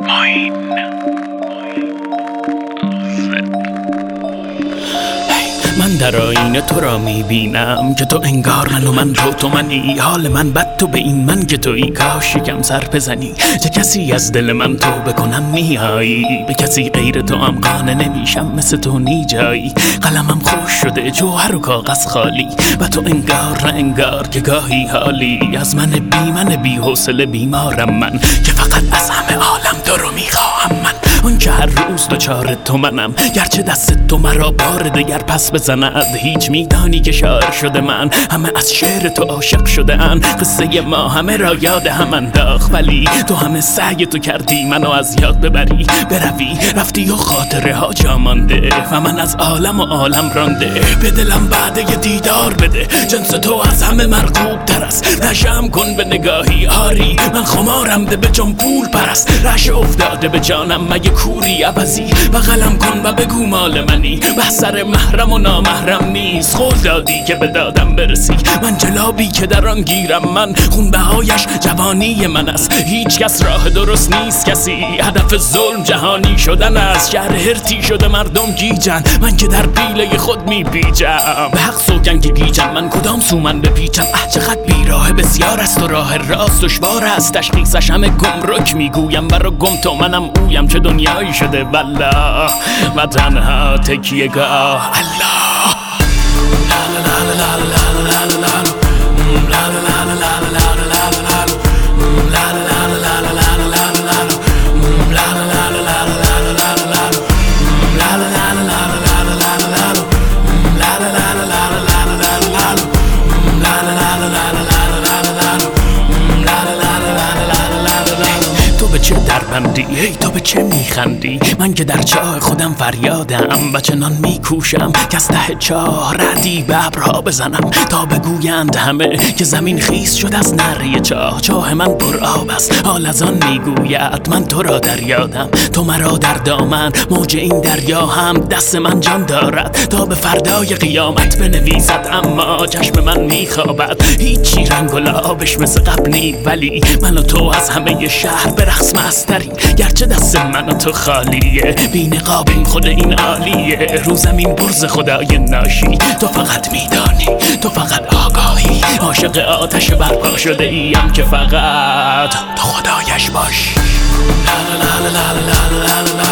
Moin. در آینه تو را می‌بینم که تو انگار من و من رو تو منی. حال من بد تو به این من که توی کاش یکم سر بزنی. چه کسی از دل من تو بکنم میایی به کسی غیر تو هم قانه نمیشم. مثل تو نی جایی قلمم خوش شده جوهر و کاغذ خالی. و تو انگار نه انگار که گاهی حالی. از من بی من بی حوصله بیمارم من. که فقط از همه عالم تو رو می‌خواهم من. اون که هر روز دوچار تو منم. گرچه دست تو مرا بار دگر پس بزند. هیچ میدانی که شاعر شده من. همه از شعر تو عاشق شده ان. قصه ما همه را یاد هم انداخت. ولی تو همه سعی تو کردی منو از یاد ببری. بروی. رفتی و خاطره ها جا مانده. و من از عالم و عالم رانده. به دلم بعد یه دیدار بده. جنس تو از همه مرغوب تر است. نشم کن به نگاهی. آری من خمارم ده به جان پول پرست. رش افتاده به جانم مگه کوری عوضی؟ بغلم کن و بگو مال منی. به سر محرم و نامحرم نیست. خود دادی که به دادم برسی. من جلابی که در آن گیرم. من خون بهایش جوانی من است. هیچ کس راه درست نیست. کسی هدف ظلم جهانی شدن است شهر هرتی شده مردم گیجن. من که در پیله خود می بیجم به حق سوگن که گیجم من کدام سو من بپیچم؟ اه چقدر بیراه بسیار است و راه راست دشوار است. تشخیصش همه گمرک می‌گویم. برا گم تو منم اویم. چه دنیایی شده؟ والله. و تنها تکیه گاه. الله. تو به دربندی ای تو به چه میخندی؟ من که در چاه خودم فریادم و چنان میکوشم که از ته چاه ردی به بزنم تا بگویند همه که زمین خیس شد از نره چاه. چاه من پر آب است حال از آن می‌گوید من تو را در یادم. تو مرا در دامن موج این دریا هم دست من جان دارد. تا به فردای قیامت بنویسد اما چشم من میخوابد. هیچی رنگ و لابش مثل قبل نی ولی من و تو از همه شهر به رقص بستریم گرچه دست من تو خالیه بی نقابیم خود این عالیه رو زمین برز خدای ناشی تو فقط میدانی تو فقط آگاهی عاشق آتش برپا شده ایم که فقط تو خدایش باش لا لا لا لا لا لا لا